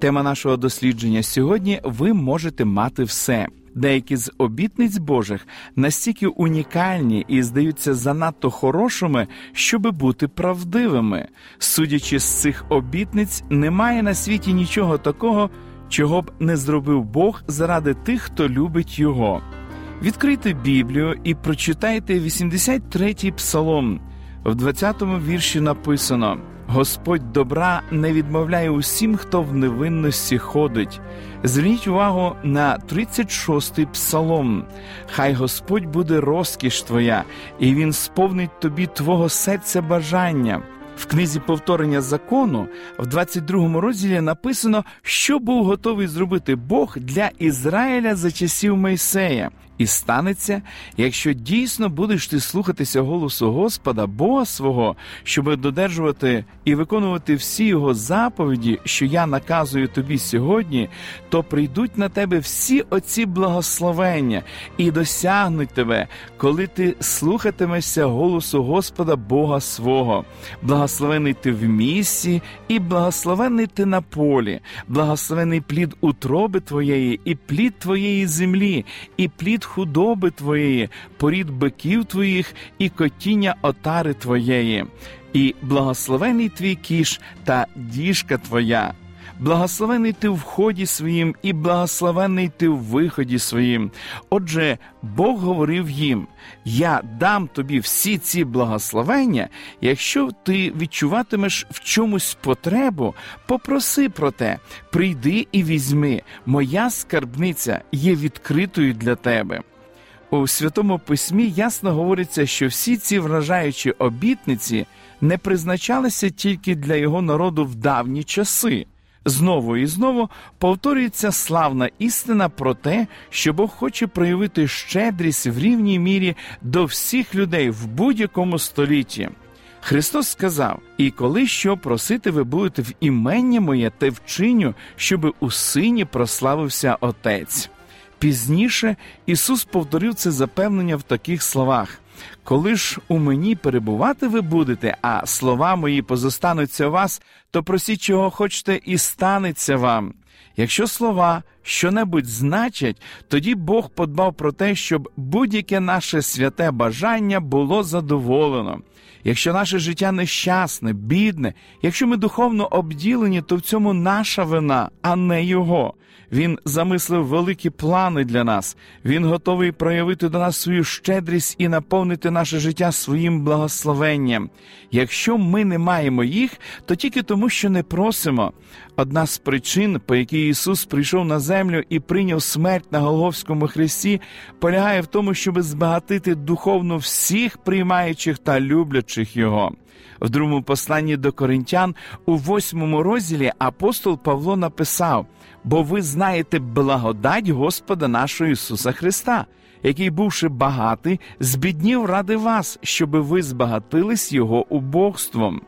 Тема нашого дослідження сьогодні ви можете мати все. Деякі з обітниць Божих настільки унікальні і здаються занадто хорошими, щоби бути правдивими. Судячи з цих обітниць, немає на світі нічого такого, чого б не зробив Бог заради тих, хто любить його. Відкрийте Біблію і прочитайте 83-й псалом. В 20-му вірші написано: Господь добра не відмовляє усім, хто в невинності ходить. Зверніть увагу на 36-й псалом. Хай Господь буде розкіш твоя, і Він сповнить тобі твого серця бажання. В книзі повторення закону в 22 розділі написано, що був готовий зробити Бог для Ізраїля за часів Мойсея. І станеться, якщо дійсно будеш ти слухатися голосу Господа, Бога свого, щоб додержувати і виконувати всі його заповіді, що я наказую тобі сьогодні, то прийдуть на тебе всі оці благословення і досягнуть тебе, коли ти слухатимешся голосу Господа Бога свого. Благословений ти в місці, і благословений ти на полі, благословений плід утроби твоєї, і плід твоєї землі, і плід худоби твоєї, порід биків твоїх і котіння отари твоєї, і благословений твій кіш та діжка твоя. Благословений ти в вході своїм, і благословений ти в виході своїм. Отже, Бог говорив їм: Я дам тобі всі ці благословення, якщо ти відчуватимеш в чомусь потребу, попроси про те, прийди і візьми, моя скарбниця є відкритою для тебе. У Святому Письмі ясно говориться, що всі ці вражаючі обітниці не призначалися тільки для його народу в давні часи. Знову і знову повторюється славна істина про те, що Бог хоче проявити щедрість в рівній мірі до всіх людей в будь-якому столітті. Христос сказав: І коли що просити ви будете в імення моє, те вчиню, щоби у сині прославився Отець. Пізніше Ісус повторив це запевнення в таких словах. Коли ж у мені перебувати ви будете, а слова мої позостануться у вас, то просіть, чого хочете, і станеться вам. Якщо слова що-небудь значать, тоді Бог подбав про те, щоб будь-яке наше святе бажання було задоволено. Якщо наше життя нещасне, бідне, якщо ми духовно обділені, то в цьому наша вина, а не його. Він замислив великі плани для нас. Він готовий проявити до нас свою щедрість і наповнити наше життя своїм благословенням. Якщо ми не маємо їх, то тільки тому, що не просимо. Одна з причин, по якій Ісус прийшов на землю і прийняв смерть на Голговському хресті, полягає в тому, щоб збагатити духовно всіх приймаючих та люблячих Його. В другому посланні до коринтян у восьмому розділі апостол Павло написав: бо ви знаєте благодать Господа нашого Ісуса Христа, який, бувши багатий, збіднів ради вас, щоби ви збагатились Його убогством.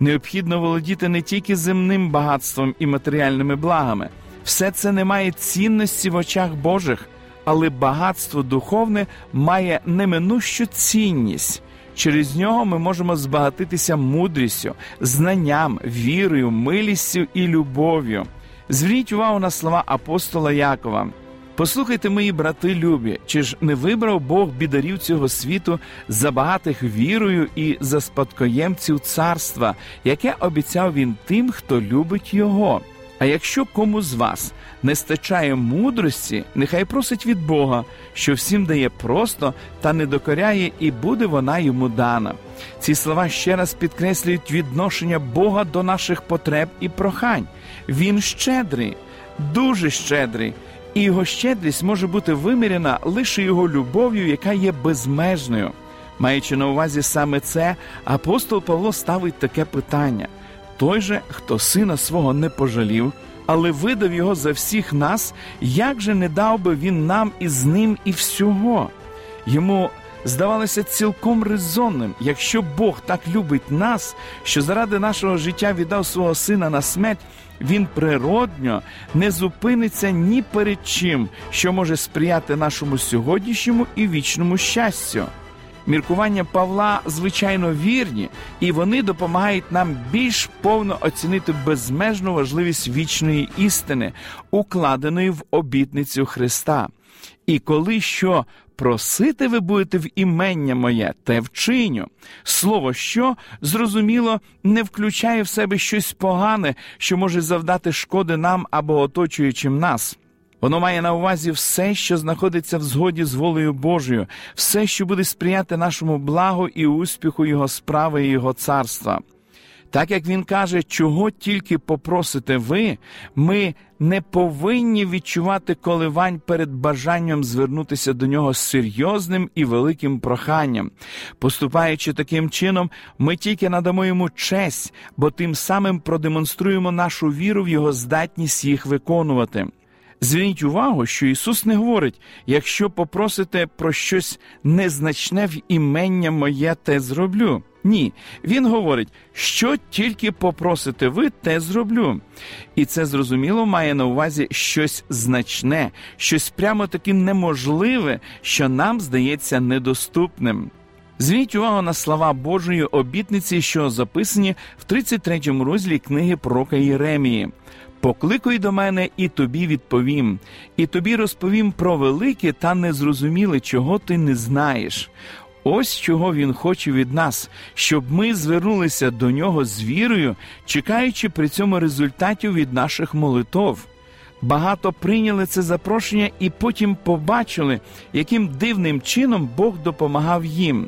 Необхідно володіти не тільки земним багатством і матеріальними благами, все це не має цінності в очах Божих, але багатство духовне має неминущу цінність. Через нього ми можемо збагатитися мудрістю, знанням, вірою, милістю і любов'ю. Зверніть увагу на слова апостола Якова. Послухайте, мої брати любі, чи ж не вибрав Бог бідарів цього світу за багатих вірою і за спадкоємців царства, яке обіцяв він тим, хто любить його. А якщо кому з вас не стачає мудрості, нехай просить від Бога, що всім дає просто та не докоряє, і буде вона йому дана. Ці слова ще раз підкреслюють відношення Бога до наших потреб і прохань. Він щедрий, дуже щедрий, і його щедрість може бути виміряна лише його любов'ю, яка є безмежною. Маючи на увазі саме це, апостол Павло ставить таке питання: той же, хто сина свого не пожалів, але видав його за всіх нас, як же не дав би він нам із ним і всього? Йому здавалося цілком резонним, якщо Бог так любить нас, що заради нашого життя віддав свого сина на смерть, він природньо не зупиниться ні перед чим, що може сприяти нашому сьогоднішньому і вічному щастю. Міркування Павла звичайно вірні, і вони допомагають нам більш повно оцінити безмежну важливість вічної істини, укладеної в обітницю Христа. І коли що просити ви будете в імення моє, те вчиню. Слово що, зрозуміло, не включає в себе щось погане, що може завдати шкоди нам або оточуючим нас. Воно має на увазі все, що знаходиться в згоді з волею Божою, все, що буде сприяти нашому благу і успіху Його справи і Його царства. Так як він каже, чого тільки попросите ви, ми не повинні відчувати коливань перед бажанням звернутися до нього з серйозним і великим проханням. Поступаючи таким чином, ми тільки надамо йому честь, бо тим самим продемонструємо нашу віру в його здатність їх виконувати. Зверніть увагу, що Ісус не говорить: якщо попросите про щось незначне в імення моє, те зроблю. Ні, Він говорить, що тільки попросите ви, те зроблю. І це зрозуміло має на увазі щось значне, щось прямо таки неможливе, що нам здається недоступним. Зверніть увагу на слова Божої обітниці, що записані в 33 розділі книги пророка Єремії. Покликуй до мене, і тобі відповім, і тобі розповім про велике та незрозуміле, чого ти не знаєш. Ось чого він хоче від нас, щоб ми звернулися до нього з вірою, чекаючи при цьому результатів від наших молитов. Багато прийняли це запрошення і потім побачили, яким дивним чином Бог допомагав їм.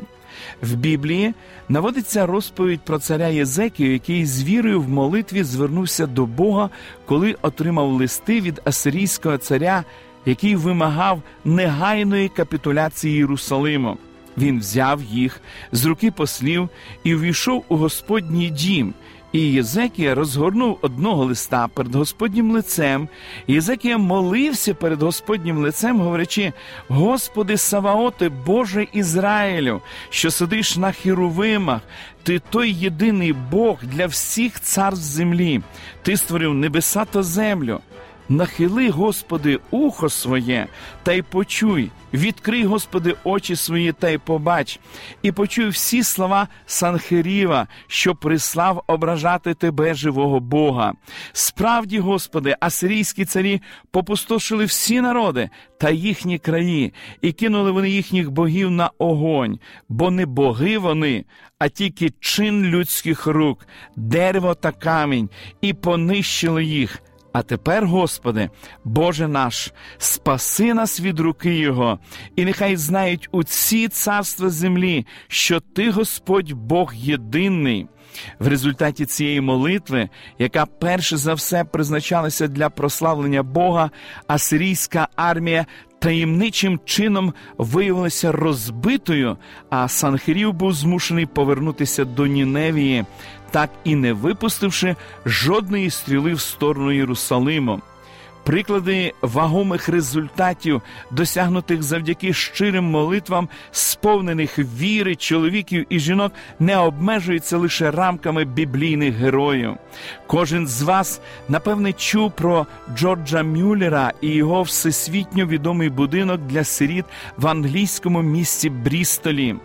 В Біблії наводиться розповідь про царя Єзекію, який з вірою в молитві звернувся до Бога, коли отримав листи від асирійського царя, який вимагав негайної капітуляції Єрусалиму. Він взяв їх з руки послів і увійшов у Господній дім. І Єзекія розгорнув одного листа перед Господнім лицем. Єзекія молився перед Господнім лицем, говорячи: Господи, Саваоте, Боже Ізраїлю, що сидиш на хіровимах, ти той єдиний Бог для всіх царств землі, ти створив небеса та землю. Нахили, Господи, ухо своє, та й почуй, відкрий, Господи, очі свої, та й побач, і почуй всі слова Санхеріва, що прислав ображати Тебе, живого Бога. Справді, Господи, асирійські царі попустошили всі народи та їхні краї, і кинули вони їхніх богів на огонь, бо не боги вони, а тільки чин людських рук, дерево та камінь, і понищили їх. А тепер, Господи, Боже наш, спаси нас від руки Його, і нехай знають усі царства землі, що Ти, Господь Бог єдиний. В результаті цієї молитви, яка перше за все призначалася для прославлення Бога, асирійська армія таємничим чином виявилася розбитою, а Санхирів був змушений повернутися до Ніневії, так і не випустивши жодної стріли в сторону Єрусалиму. Приклади вагомих результатів, досягнутих завдяки щирим молитвам, сповнених віри чоловіків і жінок, не обмежуються лише рамками біблійних героїв. Кожен з вас, напевне, чув про Джорджа Мюллера і його всесвітньо відомий будинок для сиріт в англійському місті Брістолі.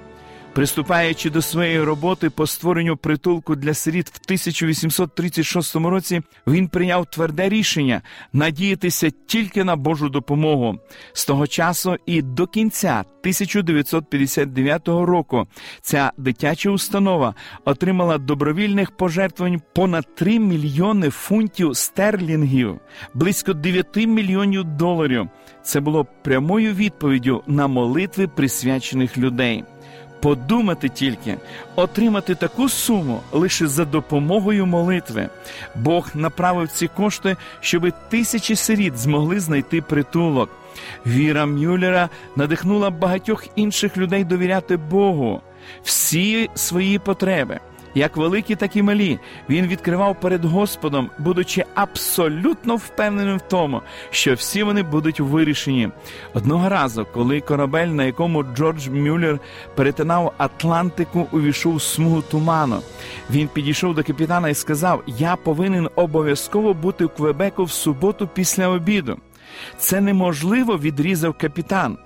Приступаючи до своєї роботи по створенню притулку для сиріт в 1836 році, він прийняв тверде рішення надіятися тільки на Божу допомогу. З того часу і до кінця 1959 року ця дитяча установа отримала добровільних пожертвувань понад 3 мільйони фунтів стерлінгів, близько 9 мільйонів доларів. Це було прямою відповіддю на молитви присвячених людей. Подумати тільки, отримати таку суму лише за допомогою молитви. Бог направив ці кошти, щоби тисячі сиріт змогли знайти притулок. Віра Мюллера надихнула багатьох інших людей довіряти Богу всі свої потреби як великі, так і малі, він відкривав перед Господом, будучи абсолютно впевненим в тому, що всі вони будуть вирішені. Одного разу, коли корабель, на якому Джордж Мюллер перетинав Атлантику, увійшов смугу туману, він підійшов до капітана і сказав: Я повинен обов'язково бути в Квебеку в суботу після обіду. Це неможливо, відрізав капітан.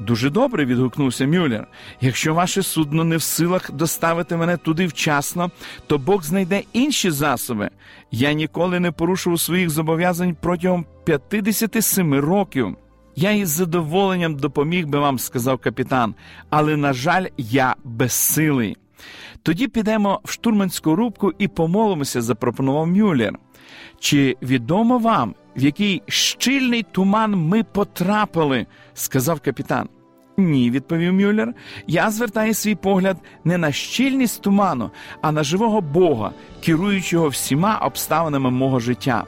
Дуже добре, відгукнувся Мюллер. Якщо ваше судно не в силах доставити мене туди вчасно, то Бог знайде інші засоби. Я ніколи не порушував своїх зобов'язань протягом 57 років. Я із задоволенням допоміг би вам, сказав капітан, але, на жаль, я безсилий. Тоді підемо в штурманську рубку і помолимося, запропонував Мюллер. Чи відомо вам, в який щільний туман ми потрапили, сказав капітан. Ні, відповів Мюллер. Я звертаю свій погляд не на щільність туману, а на живого Бога, керуючого всіма обставинами мого життя.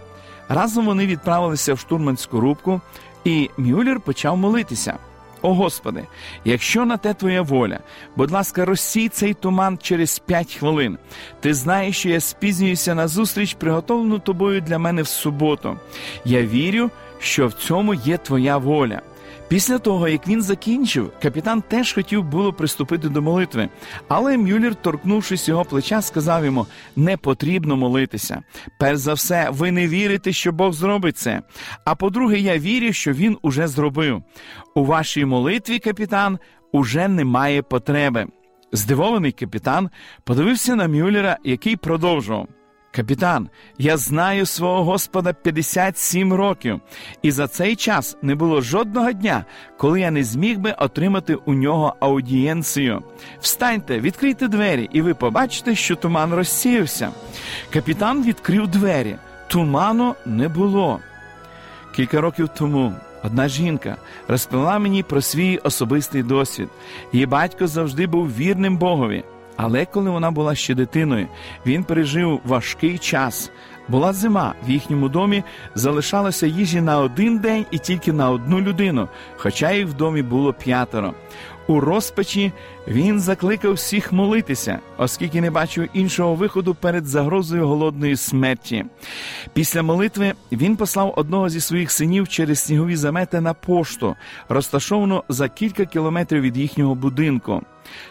Разом вони відправилися в штурманську рубку, і Мюллер почав молитися. О Господи, якщо на те твоя воля, будь ласка, розсій цей туман через п'ять хвилин. Ти знаєш, що я спізнююся на зустріч, приготовлену тобою для мене в суботу. Я вірю, що в цьому є твоя воля. Після того, як він закінчив, капітан теж хотів було приступити до молитви, але Мюллер, торкнувшись його плеча, сказав йому: не потрібно молитися. Перш за все, ви не вірите, що Бог зробить це. А по-друге, я вірю, що він уже зробив. У вашій молитві, капітан, уже немає потреби. Здивований капітан подивився на Мюллера, який продовжував. Капітан, я знаю свого Господа 57 років, і за цей час не було жодного дня, коли я не зміг би отримати у нього аудієнцію. Встаньте, відкрийте двері, і ви побачите, що туман розсіявся. Капітан відкрив двері. Туману не було. Кілька років тому. Одна жінка розповіла мені про свій особистий досвід. Її батько завжди був вірним Богові. Але коли вона була ще дитиною, він пережив важкий час. Була зима в їхньому домі залишалося їжі на один день і тільки на одну людину, хоча їх в домі було п'ятеро. У розпачі він закликав всіх молитися, оскільки не бачив іншого виходу перед загрозою голодної смерті. Після молитви він послав одного зі своїх синів через снігові замети на пошту, розташовану за кілька кілометрів від їхнього будинку.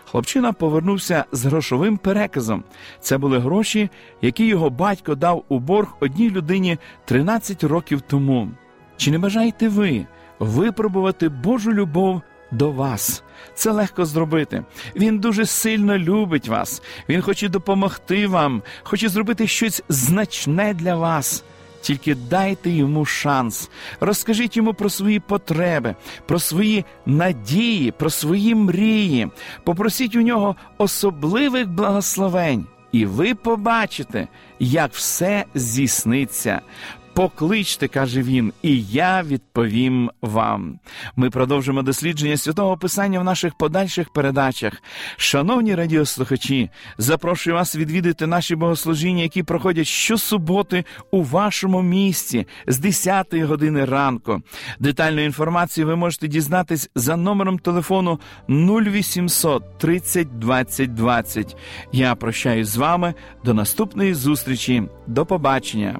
Хлопчина повернувся з грошовим переказом. Це були гроші, які його батько дав у борг одній людині 13 років тому. Чи не бажаєте ви випробувати Божу любов? До вас це легко зробити. Він дуже сильно любить вас. Він хоче допомогти вам, хоче зробити щось значне для вас. Тільки дайте йому шанс, розкажіть йому про свої потреби, про свої надії, про свої мрії, попросіть у нього особливих благословень, і ви побачите, як все здійсниться. Покличте, каже він, і я відповім вам. Ми продовжимо дослідження святого Писання в наших подальших передачах. Шановні радіослухачі, запрошую вас відвідати наші богослужіння, які проходять щосуботи у вашому місці з 10 години ранку. Детальну інформацію ви можете дізнатись за номером телефону 0800 30 20 20. Я прощаюсь з вами до наступної зустрічі. До побачення.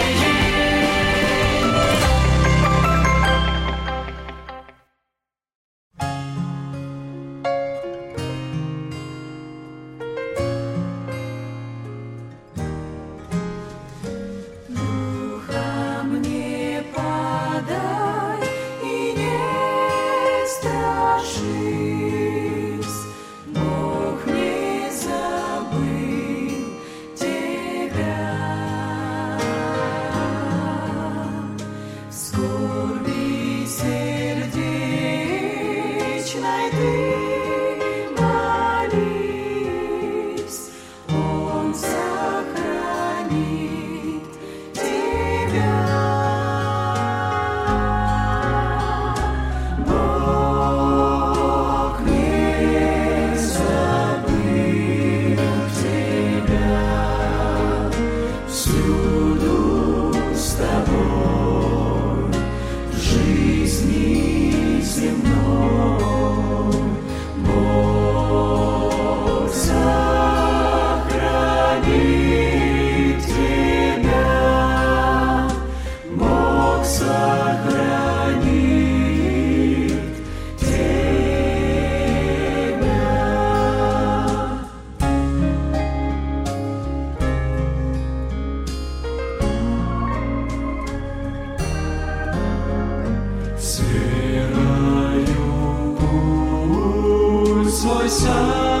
свой сад.